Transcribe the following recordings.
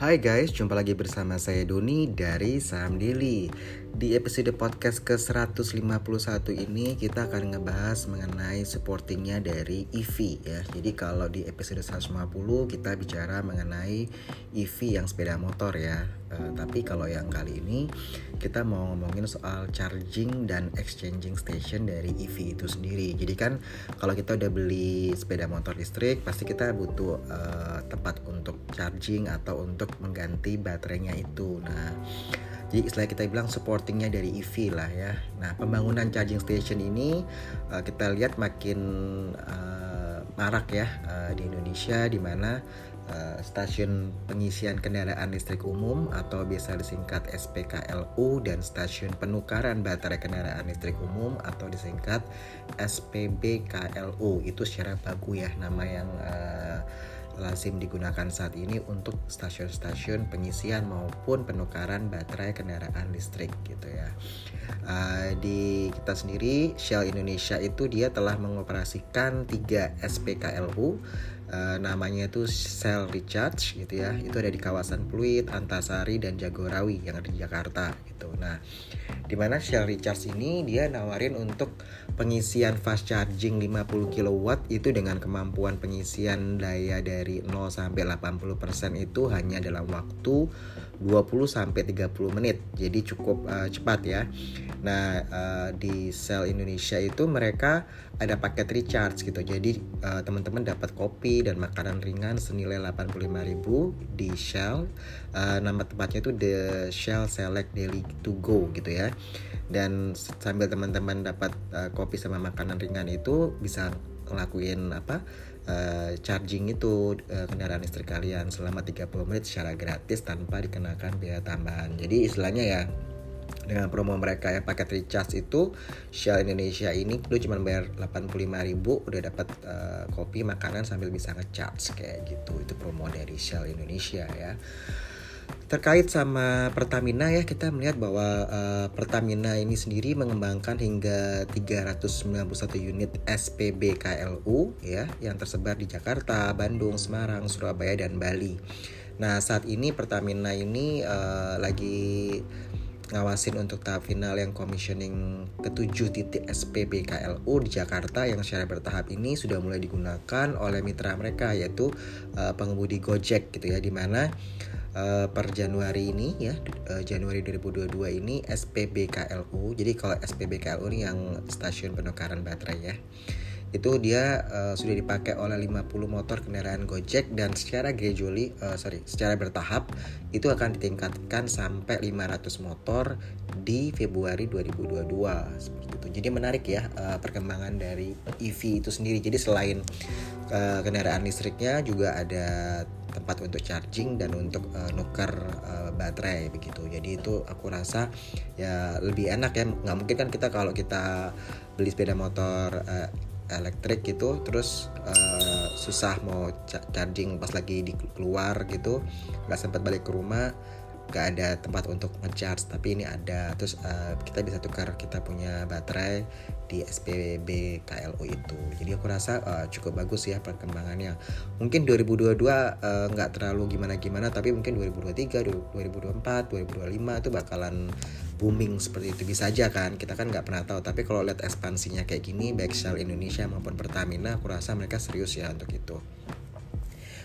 Hai guys, jumpa lagi bersama saya Doni dari Saham Daily. Di episode podcast ke-151 ini kita akan ngebahas mengenai supportingnya dari EV ya. Jadi kalau di episode 150 kita bicara mengenai EV yang sepeda motor ya. Uh, tapi kalau yang kali ini kita mau ngomongin soal charging dan exchanging station dari EV itu sendiri. Jadi kan kalau kita udah beli sepeda motor listrik pasti kita butuh uh, tempat untuk charging atau untuk mengganti baterainya itu. Nah, jadi istilah kita bilang supportingnya dari EV lah ya. Nah, pembangunan charging station ini uh, kita lihat makin uh, marak ya uh, di Indonesia di mana uh, stasiun pengisian kendaraan listrik umum atau biasa disingkat SPKLU dan stasiun penukaran baterai kendaraan listrik umum atau disingkat SPBKLU itu secara bagus ya nama yang uh, lazim digunakan saat ini untuk stasiun-stasiun pengisian maupun penukaran baterai kendaraan listrik gitu ya. Uh, di kita sendiri Shell Indonesia itu dia telah mengoperasikan 3 SPKLU uh, namanya itu Shell Recharge gitu ya. Itu ada di kawasan Pluit, Antasari dan Jagorawi yang ada di Jakarta gitu. Nah, di mana Shell Recharge ini dia nawarin untuk pengisian fast charging 50 kW itu dengan kemampuan pengisian daya dari 0 sampai 80% itu hanya dalam waktu 20 sampai 30 menit. Jadi cukup uh, cepat ya. Nah, uh, di Shell Indonesia itu mereka ada paket recharge gitu. Jadi uh, teman-teman dapat kopi dan makanan ringan senilai 85.000 di Shell. Uh, nama tempatnya itu The Shell Select Daily to Go gitu ya. Dan sambil teman-teman dapat uh, kopi sama makanan ringan itu bisa ngelakuin apa uh, charging itu uh, kendaraan listrik kalian selama 30 menit secara gratis tanpa dikenakan biaya tambahan. Jadi istilahnya ya dengan promo mereka ya paket recharge itu Shell Indonesia ini lu cuma bayar 85.000 udah dapat uh, kopi makanan sambil bisa ngecharge kayak gitu itu promo dari Shell Indonesia ya terkait sama Pertamina ya kita melihat bahwa uh, Pertamina ini sendiri mengembangkan hingga 391 unit SPB KLU ya yang tersebar di Jakarta, Bandung, Semarang, Surabaya dan Bali. Nah saat ini Pertamina ini uh, lagi ngawasin untuk tahap final yang commissioning ketujuh titik SPB KLU di Jakarta yang secara bertahap ini sudah mulai digunakan oleh mitra mereka yaitu uh, pengemudi Gojek gitu ya di mana uh, per Januari ini ya uh, Januari 2022 ini SPB KLU jadi kalau SPB KLU ini yang stasiun penukaran baterai ya itu dia uh, sudah dipakai oleh 50 motor kendaraan Gojek dan secara gradually uh, sorry secara bertahap itu akan ditingkatkan sampai 500 motor di Februari 2022 seperti itu. Jadi menarik ya uh, perkembangan dari EV itu sendiri. Jadi selain uh, kendaraan listriknya juga ada tempat untuk charging dan untuk uh, nuker uh, baterai begitu. Jadi itu aku rasa ya lebih enak ya. Nggak mungkin kan kita kalau kita beli sepeda motor uh, elektrik gitu terus uh, susah mau charging pas lagi di keluar gitu nggak sempat balik ke rumah nggak ada tempat untuk ngecharge tapi ini ada. Terus uh, kita bisa tukar kita punya baterai di SPB KLU itu. Jadi aku rasa uh, cukup bagus ya perkembangannya. Mungkin 2022 uh, nggak terlalu gimana gimana tapi mungkin 2023 2024 2025 itu bakalan booming seperti itu. Bisa aja kan kita kan nggak pernah tahu. Tapi kalau lihat ekspansinya kayak gini baik Shell Indonesia maupun Pertamina aku rasa mereka serius ya untuk itu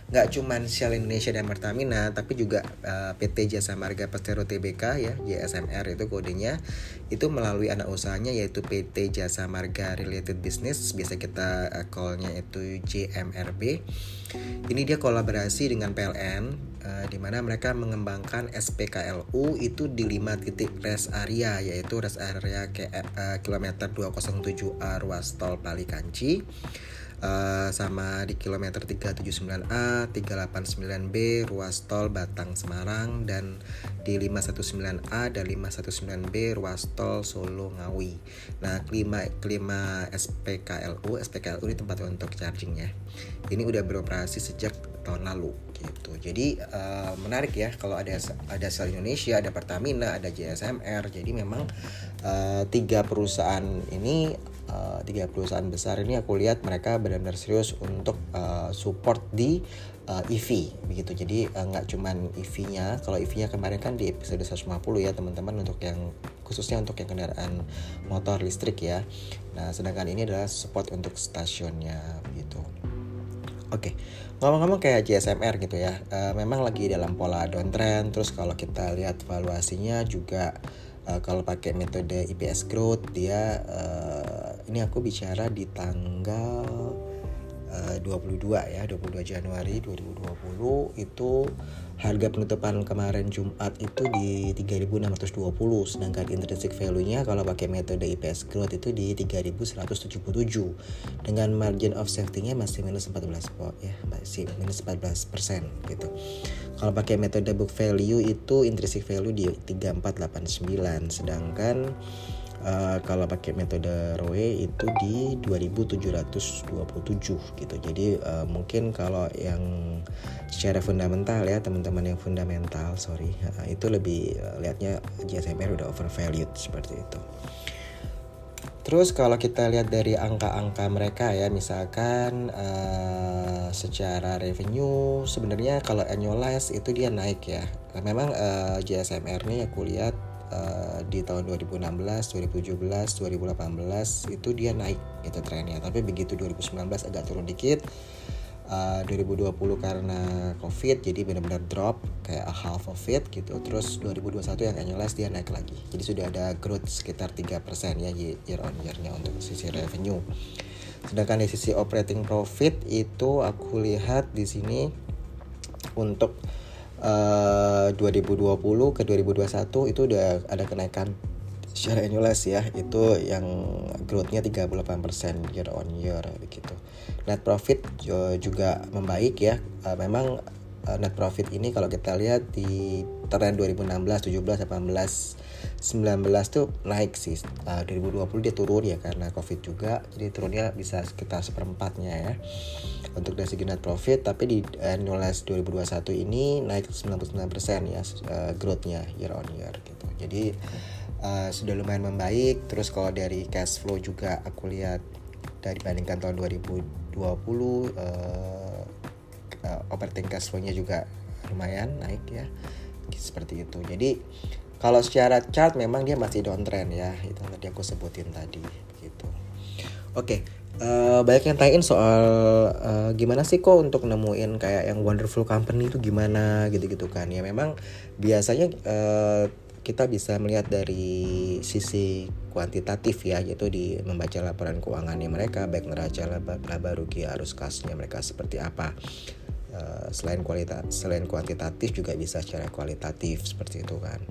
nggak cuman Shell Indonesia dan Pertamina tapi juga uh, eh, PT Jasa Marga Persero Tbk ya JSMR itu kodenya. Itu melalui anak usahanya yaitu PT Jasa Marga Related Business biasa kita uh, callnya itu JMRB ini dia kolaborasi dengan PLN uh, eh, di mana mereka mengembangkan SPKLU itu di 5 titik rest area yaitu rest area ke, uh, kilometer 207A ruas tol Palikanci uh, sama di kilometer 379A, 389B ruas tol Batang Semarang dan di 519A dan 519B ruas tol Solo Ngawi. Nah, kelima kelima SPKLU, SPKLU ini tempat untuk charging ya. Ini udah beroperasi sejak tahun lalu gitu. Jadi uh, menarik ya kalau ada ada Shell Indonesia, ada Pertamina, ada JSMR. Jadi memang uh, tiga perusahaan ini uh, perusahaan besar ini aku lihat mereka benar-benar serius untuk uh, support di uh, EV begitu jadi nggak uh, cuman EV-nya kalau EV-nya kemarin kan di episode 150 ya teman-teman untuk yang khususnya untuk yang kendaraan motor listrik ya nah sedangkan ini adalah support untuk stasiunnya begitu Oke, okay. ngomong-ngomong kayak GSMR gitu ya, uh, memang lagi dalam pola downtrend. Terus kalau kita lihat valuasinya juga uh, kalau pakai metode IPS growth dia ini aku bicara di tanggal uh, 22 ya, 22 Januari 2020 itu harga penutupan kemarin Jumat itu di 3.620 sedangkan intrinsic value-nya kalau pakai metode IPS growth itu di 3.177 dengan margin of safety-nya masih minus 14 ya masih minus 14 persen gitu. Kalau pakai metode book value itu intrinsic value di 3489 sedangkan uh, kalau pakai metode ROE itu di 2727 gitu jadi uh, mungkin kalau yang secara fundamental ya teman-teman yang fundamental sorry uh, itu lebih uh, lihatnya JSMR udah overvalued seperti itu Terus kalau kita lihat dari angka-angka mereka ya, misalkan uh, secara revenue sebenarnya kalau annualized itu dia naik ya. Memang uh, JSMR nih aku lihat uh, di tahun 2016, 2017, 2018 itu dia naik itu trennya. Tapi begitu 2019 agak turun dikit. Uh, 2020 karena covid jadi benar-benar drop kayak a half of it gitu terus 2021 yang annualized dia naik lagi jadi sudah ada growth sekitar 3% ya year on year-nya untuk sisi revenue sedangkan di sisi operating profit itu aku lihat di sini untuk uh, 2020 ke 2021 itu udah ada kenaikan secara annualized ya. Itu yang growthnya 38% year on year begitu net profit juga membaik ya. Uh, memang net profit ini kalau kita lihat di tren 2016 17 18 19 tuh naik sih. Uh, 2020 dia turun ya karena covid juga. Jadi turunnya bisa sekitar seperempatnya ya. Untuk dari segi net profit tapi di annualized 2021 ini naik 99% ya uh, growthnya year on year gitu. Jadi uh, sudah lumayan membaik. Terus kalau dari cash flow juga aku lihat dari bandingkan tahun 2020 uh, uh, operating cash flow-nya juga lumayan naik ya seperti itu. Jadi kalau secara chart memang dia masih downtrend ya itu tadi aku sebutin tadi gitu. Oke okay. Uh, banyak yang tanyain soal uh, gimana sih kok untuk nemuin kayak yang wonderful company itu gimana gitu-gitu kan. Ya memang biasanya uh, kita bisa melihat dari sisi kuantitatif ya yaitu di membaca laporan keuangannya mereka baik neraca laba, laba rugi arus kasnya mereka seperti apa uh, selain kualitas selain kuantitatif juga bisa secara kualitatif seperti itu kan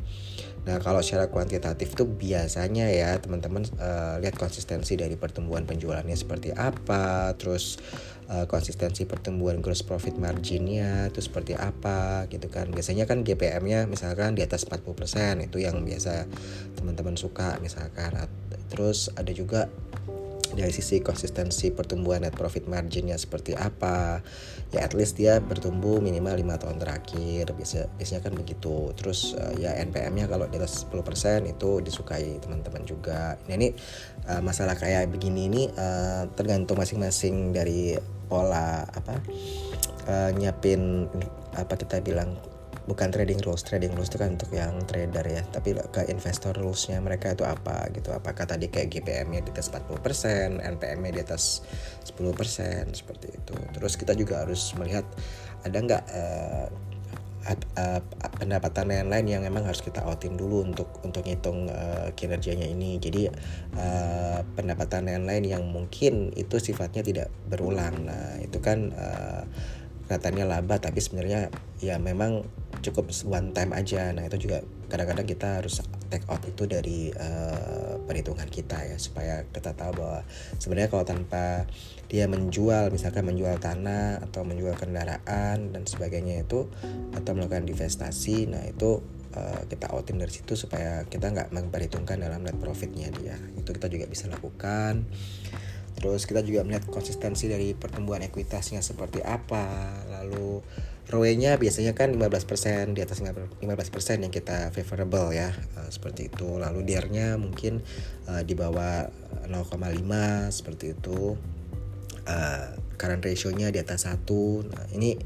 Nah, kalau secara kuantitatif tuh biasanya ya teman-teman uh, lihat konsistensi dari pertumbuhan penjualannya seperti apa, terus uh, konsistensi pertumbuhan gross profit marginnya itu seperti apa gitu kan. Biasanya kan GPM-nya misalkan di atas 40% itu yang biasa teman-teman suka misalkan. Terus ada juga dari sisi konsistensi pertumbuhan net profit marginnya seperti apa ya at least dia bertumbuh minimal lima tahun terakhir biasa biasanya kan begitu. Terus uh, ya NPM-nya kalau di atas 10% itu disukai teman-teman juga. Nah ini uh, masalah kayak begini ini uh, tergantung masing-masing dari pola apa uh, nyiapin apa kita bilang bukan trading rules. Trading rules itu kan untuk yang trader ya. Tapi ke investor rulesnya mereka itu apa gitu. Apakah tadi kayak GPM nya di atas 40% NPM nya di atas 10% seperti itu. Terus kita juga harus melihat ada nggak uh, uh, pendapatan yang lain yang memang harus kita outin dulu untuk untuk ngitung uh, kinerjanya ini. Jadi uh, pendapatan yang lain yang mungkin itu sifatnya tidak berulang. Nah itu kan uh, katanya laba tapi sebenarnya ya memang cukup one time aja. Nah itu juga kadang-kadang kita harus take out itu dari uh, perhitungan kita ya supaya kita tahu bahwa sebenarnya kalau tanpa dia menjual misalkan menjual tanah atau menjual kendaraan dan sebagainya itu atau melakukan investasi nah itu uh, kita outin dari situ supaya kita nggak memperhitungkan dalam net profitnya dia. Itu kita juga bisa lakukan. Terus kita juga melihat konsistensi dari pertumbuhan ekuitasnya seperti apa, lalu ROE-nya biasanya kan 15% di atas 15% yang kita favorable ya uh, seperti itu. Lalu DIR-nya mungkin uh, di bawah 0,5 seperti itu. Uh, current ratio-nya di atas satu. Nah ini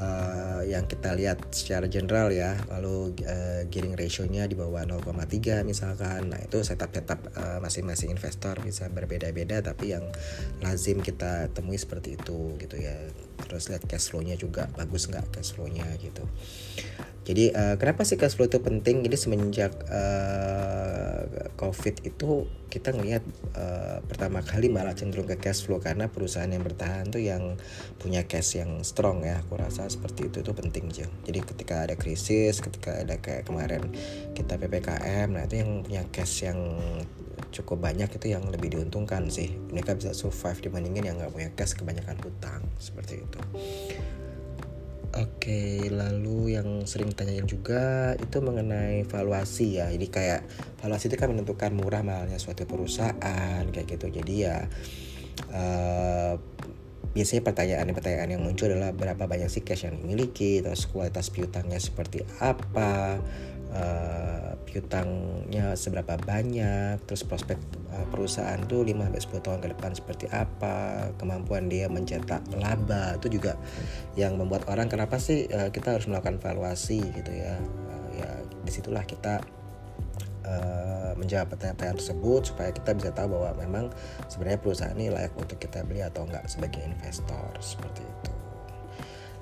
uh, yang kita lihat secara general ya lalu uh, gearing ratio-nya di bawah 0,3 misalkan. Nah itu setup setup uh, masing-masing investor bisa berbeda-beda tapi yang lazim kita temui seperti itu gitu ya. Terus lihat cash flow-nya juga bagus nggak cash flow-nya gitu. Jadi uh, kenapa sih cash flow itu penting? Jadi semenjak uh, COVID itu kita ngelihat uh, pertama kali malah cenderung ke cash flow karena perusahaan yang bertahan tuh yang punya cash yang strong ya. Aku rasa seperti itu itu penting aja. Jadi ketika ada krisis, ketika ada kayak kemarin kita ppkm, nah itu yang punya cash yang cukup banyak itu yang lebih diuntungkan sih. Mereka bisa survive dibandingin yang nggak punya cash kebanyakan hutang seperti itu. Oke, lalu yang sering tanyain juga itu mengenai valuasi ya. Jadi kayak valuasi itu kan menentukan murah mahalnya suatu perusahaan kayak gitu. Jadi ya uh, biasanya pertanyaan-pertanyaan yang muncul adalah berapa banyak sih cash yang dimiliki, terus kualitas piutangnya seperti apa, uh, piutangnya seberapa banyak, terus prospek uh, perusahaan tuh 5 sampai 10 tahun ke depan seperti apa, kemampuan dia mencetak laba itu juga yang membuat orang kenapa sih uh, kita harus melakukan valuasi gitu ya. Uh, ya di situlah kita uh, menjawab pertanyaan-pertanyaan tersebut supaya kita bisa tahu bahwa memang sebenarnya perusahaan ini layak untuk kita beli atau enggak sebagai investor seperti itu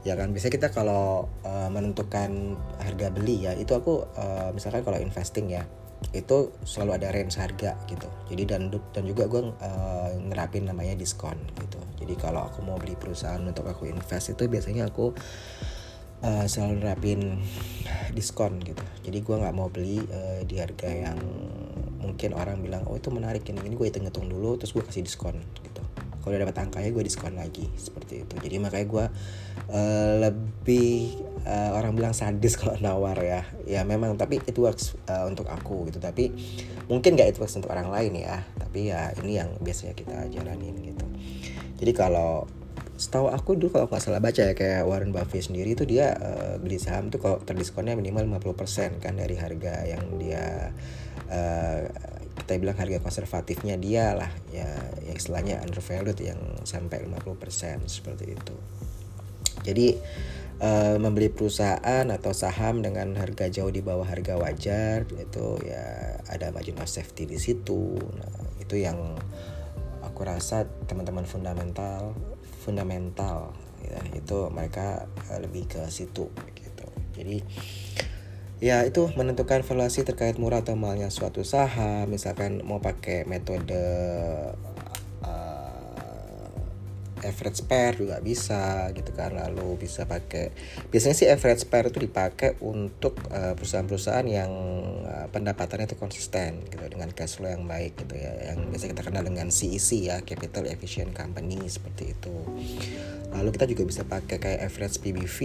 ya kan? Biasanya kita kalau uh, menentukan harga beli ya itu aku uh, misalkan kalau investing ya itu selalu ada range harga gitu. Jadi dan dan juga gue uh, nerapin namanya diskon gitu. Jadi kalau aku mau beli perusahaan untuk aku invest itu biasanya aku uh, selalu nerapin diskon gitu. Jadi gue nggak mau beli uh, di harga yang mungkin orang bilang oh itu menarik ini ini gue hitung hitung dulu terus gue kasih diskon kalau udah dapat angkanya gue diskon lagi. Seperti itu. Jadi makanya gue uh, lebih uh, orang bilang sadis kalau nawar ya. Ya memang. Tapi itu works uh, untuk aku gitu. Tapi mungkin gak itu works untuk orang lain ya. Tapi ya ini yang biasanya kita jalanin gitu. Jadi kalau setahu aku dulu kalau nggak salah baca ya kayak Warren Buffett sendiri itu dia uh, beli saham tuh kalau terdiskonnya minimal 50% kan dari harga yang dia uh, kita bilang harga konservatifnya dia lah ya, ya istilahnya undervalued yang sampai 50% seperti itu. Jadi uh, membeli perusahaan atau saham dengan harga jauh di bawah harga wajar itu ya ada margin of safety di situ. Nah itu yang aku rasa teman-teman fundamental fundamental ya. Itu mereka uh, lebih ke situ gitu. Jadi ya itu menentukan valuasi terkait murah atau mahalnya suatu saham misalkan mau pakai metode uh, average pair juga bisa gitu kan. Lalu bisa pakai biasanya sih average pair itu dipakai untuk uh, perusahaan-perusahaan yang uh, pendapatannya itu konsisten gitu dengan cash flow yang baik gitu ya. Yang biasa kita kenal dengan CEC ya capital efficient company seperti itu. Lalu kita juga bisa pakai kayak average PBV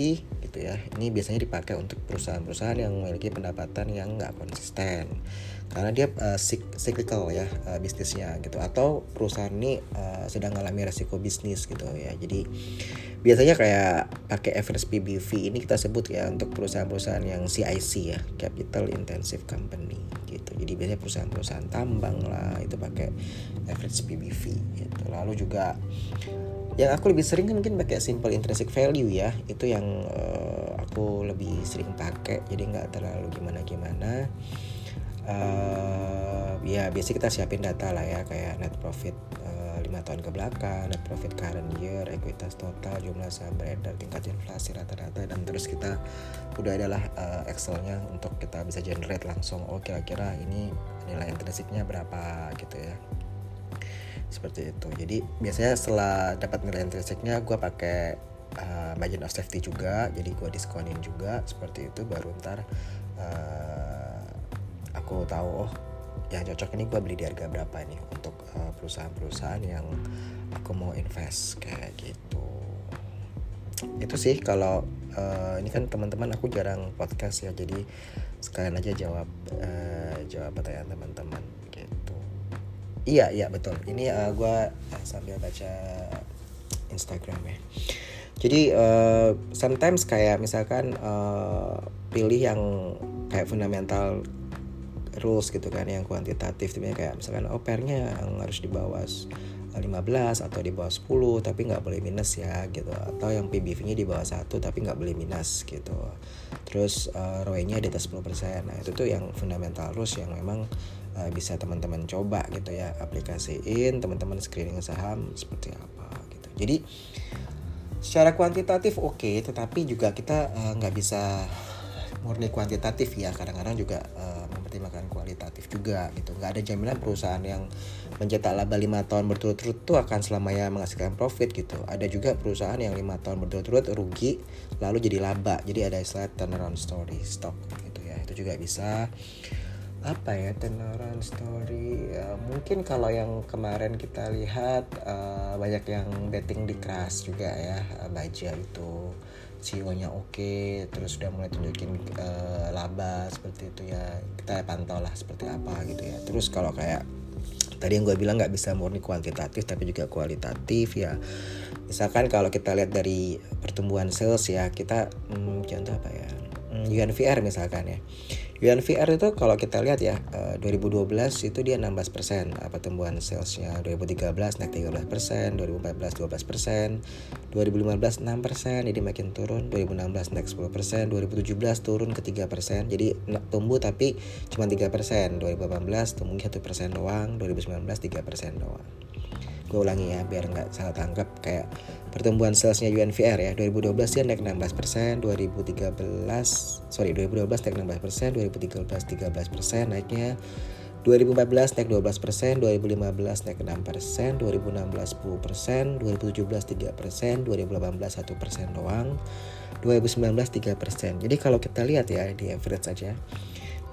gitu ya. Ini biasanya dipakai untuk perusahaan-perusahaan yang memiliki pendapatan yang nggak konsisten karena dia uh, cyclical ya uh, bisnisnya gitu. Atau perusahaan ini uh, sedang mengalami resiko bisnis gitu ya. Jadi biasanya kayak pakai average PBV ini kita sebut ya untuk perusahaan-perusahaan yang CIC ya capital intensive company gitu. Jadi biasanya perusahaan-perusahaan tambang lah itu pakai average PBV gitu. Lalu juga yang aku lebih sering kan mungkin pakai simple intrinsic value ya itu yang uh, aku lebih sering pakai. Jadi nggak terlalu gimana gimana uh, ya biasa kita siapin data lah ya kayak net profit uh, lima tahun ke belakang net profit current year ekuitas total jumlah saham beredar tingkat inflasi rata-rata dan terus kita udah adalah uh, excelnya untuk kita bisa generate langsung oh kira-kira ini nilai intrinsiknya berapa gitu ya. Seperti itu. Jadi biasanya setelah dapat nilai intrinsiknya gue pakai uh, margin of safety juga jadi gue diskonin juga seperti itu baru ntar uh, aku tahu oh yang cocok ini gue beli di harga berapa nih untuk uh, perusahaan-perusahaan yang aku mau invest kayak gitu. Itu sih kalau uh, ini kan teman-teman aku jarang podcast ya jadi sekalian aja jawab uh, jawab pertanyaan teman-teman gitu. Iya iya betul. Ini uh, eh, gue sambil baca Instagram ya. Jadi uh, sometimes kayak misalkan uh, pilih yang kayak fundamental rules gitu kan yang kuantitatif. Tipenya kayak misalkan oh pairnya yang harus di bawah 15 atau di bawah 10 tapi nggak boleh minus ya gitu. Atau yang PBV-nya di bawah satu tapi nggak boleh minus gitu. Terus uh, ROE-nya di atas 10% nah itu tuh yang fundamental rules yang memang uh, bisa teman-teman coba gitu ya. Aplikasiin teman-teman screening saham seperti apa gitu. Jadi secara kuantitatif oke okay, tetapi juga kita eh, nggak uh, bisa murni kuantitatif ya. Kadang-kadang juga uh, mempertimbangkan kualitatif juga gitu. Nggak ada jaminan perusahaan yang mencetak laba lima tahun berturut-turut itu akan selamanya menghasilkan profit gitu. Ada juga perusahaan yang lima tahun berturut-turut rugi lalu jadi laba. Jadi ada istilah turnaround story stock gitu ya. Itu juga bisa apa ya tenoran story? Ya, mungkin kalau yang kemarin kita lihat uh, banyak yang betting di crash juga ya uh, baja itu CEO-nya oke okay, terus sudah mulai tunjukin uh, laba seperti itu ya. Kita pantau lah seperti apa gitu ya. Terus kalau kayak tadi yang gue bilang nggak bisa murni kuantitatif tapi juga kualitatif ya. Misalkan kalau kita lihat dari pertumbuhan sales ya kita hmm, contoh apa ya? Hmm, UNVR misalkan ya UNVR itu kalau kita lihat ya 2012 eh, itu dia 16% pertumbuhan salesnya? 2013 naik 13% 2014 12% 2015 6% jadi makin turun. 2016 naik 10% 2017 turun ke 3% jadi tumbuh tapi cuma 3% 2018 tumbuh 1% doang 2019 3% doang gue ulangi ya biar nggak salah tangkap kayak pertumbuhan salesnya UNVR ya 2012 dia naik 16% 2013 sorry 2012 naik 16% 2013 13% naiknya 2014 naik 12 persen, 2015 naik 6 persen, 2016 10 persen, 2017 3 persen, 2018 1 persen doang, 2019 3 persen. Jadi kalau kita lihat ya di average aja,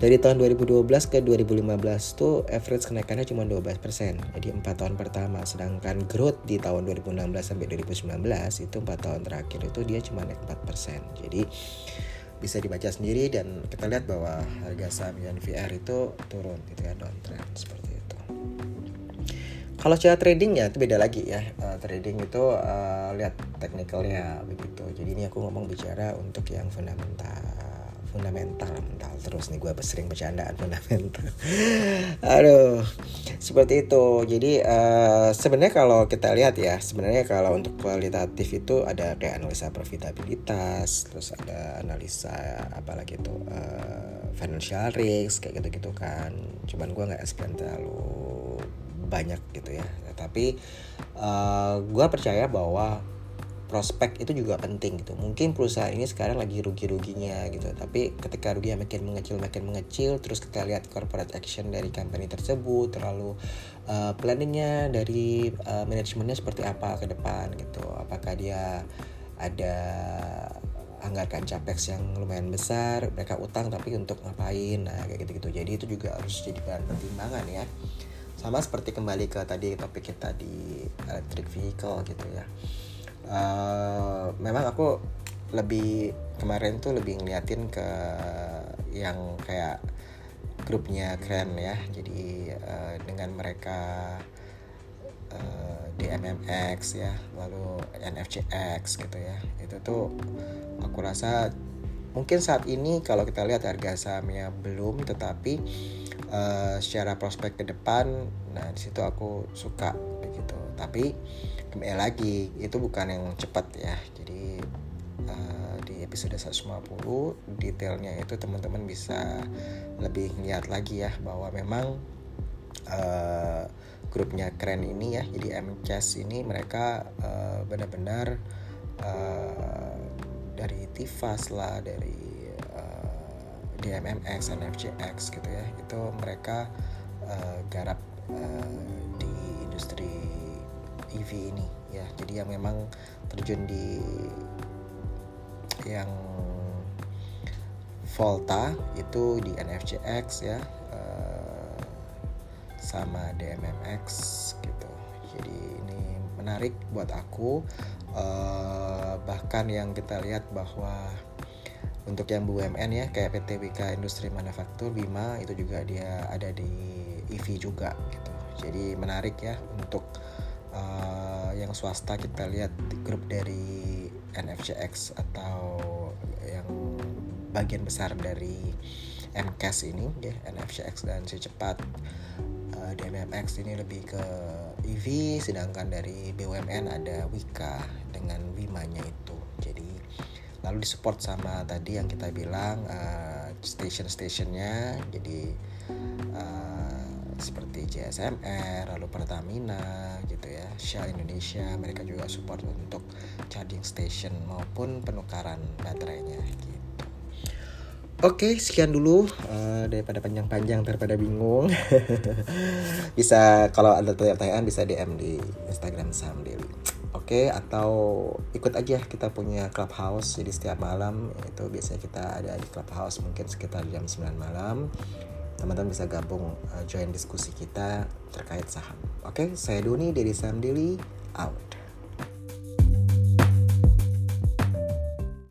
dari tahun 2012 ke 2015 tuh average kenaikannya cuma 12%. Jadi 4 tahun pertama. Sedangkan growth di tahun 2016 sampai 2019 itu 4 tahun terakhir itu dia cuma naik 4%. Jadi bisa dibaca sendiri dan kita lihat bahwa harga saham VR itu turun gitu ya downtrend seperti itu. Kalau cara trading ya itu beda lagi ya. Uh, trading itu uh, lihat teknikalnya begitu. Jadi ini aku ngomong bicara untuk yang fundamental fundamental. Mental terus nih gue sering bercandaan fundamental. Aduh seperti itu. Jadi uh, sebenarnya kalau kita lihat ya sebenarnya kalau untuk kualitatif itu ada kayak analisa profitabilitas terus ada analisa apalagi itu uh, financial risk kayak gitu gitu kan. Cuman gue nggak explain terlalu banyak gitu ya. Tapi uh, eh, gue percaya bahwa prospek itu juga penting gitu. Mungkin perusahaan ini sekarang lagi rugi-ruginya gitu. Tapi ketika rugi makin mengecil makin mengecil terus kita lihat corporate action dari company tersebut terlalu uh, planningnya dari uh, manajemennya seperti apa ke depan gitu. Apakah dia ada anggarkan capex yang lumayan besar mereka utang tapi untuk ngapain? Nah kayak gitu gitu jadi itu juga harus jadi bahan pertimbangan ya. Sama seperti kembali ke tadi topik kita di electric vehicle gitu ya uh, memang aku lebih kemarin tuh lebih ngeliatin ke yang kayak grupnya keren ya. Jadi uh, dengan mereka uh, di MMX ya lalu NFCX gitu ya. Itu tuh aku rasa mungkin saat ini kalau kita lihat harga sahamnya belum tetapi uh, secara prospek ke depan nah di situ aku suka begitu. Tapi kembali lagi itu bukan yang cepat ya. Jadi uh, di episode 150 detailnya itu teman-teman bisa lebih lihat lagi ya bahwa memang uh, grupnya keren ini ya. Jadi MCAS ini mereka uh, benar-benar uh, dari Tifas lah dari uh, DMMX, NFCX gitu ya. Itu mereka uh, garap uh, di industri EV ini ya. Jadi yang memang terjun di yang Volta itu di NFCX ya uh, sama DMMX gitu. Jadi ini menarik buat aku. Uh, bahkan yang kita lihat bahwa untuk yang BUMN ya kayak PT Wika Industri Manufaktur Bima itu juga dia ada di EV juga gitu. Jadi menarik ya untuk uh, yang swasta kita lihat grup dari NFCX atau yang bagian besar dari MCAS ini ya NFCX dan cepat uh, DMMX ini lebih ke EV sedangkan dari BUMN ada Wika dengan Wimanya itu. Jadi lalu disupport sama tadi yang kita bilang uh, station-stationnya. Jadi seperti JSMR lalu Pertamina gitu ya Shell Indonesia mereka juga support untuk charging station maupun penukaran baterainya gitu Oke, sekian dulu uh, daripada panjang-panjang daripada bingung. bisa kalau ada pertanyaan bisa DM di Instagram Sam Daily. Oke, atau ikut aja kita punya clubhouse. Jadi setiap malam itu biasanya kita ada di clubhouse mungkin sekitar jam 9 malam. Teman-teman bisa gabung uh, join diskusi kita terkait saham. Oke, saya Duni dari Sam Daily out.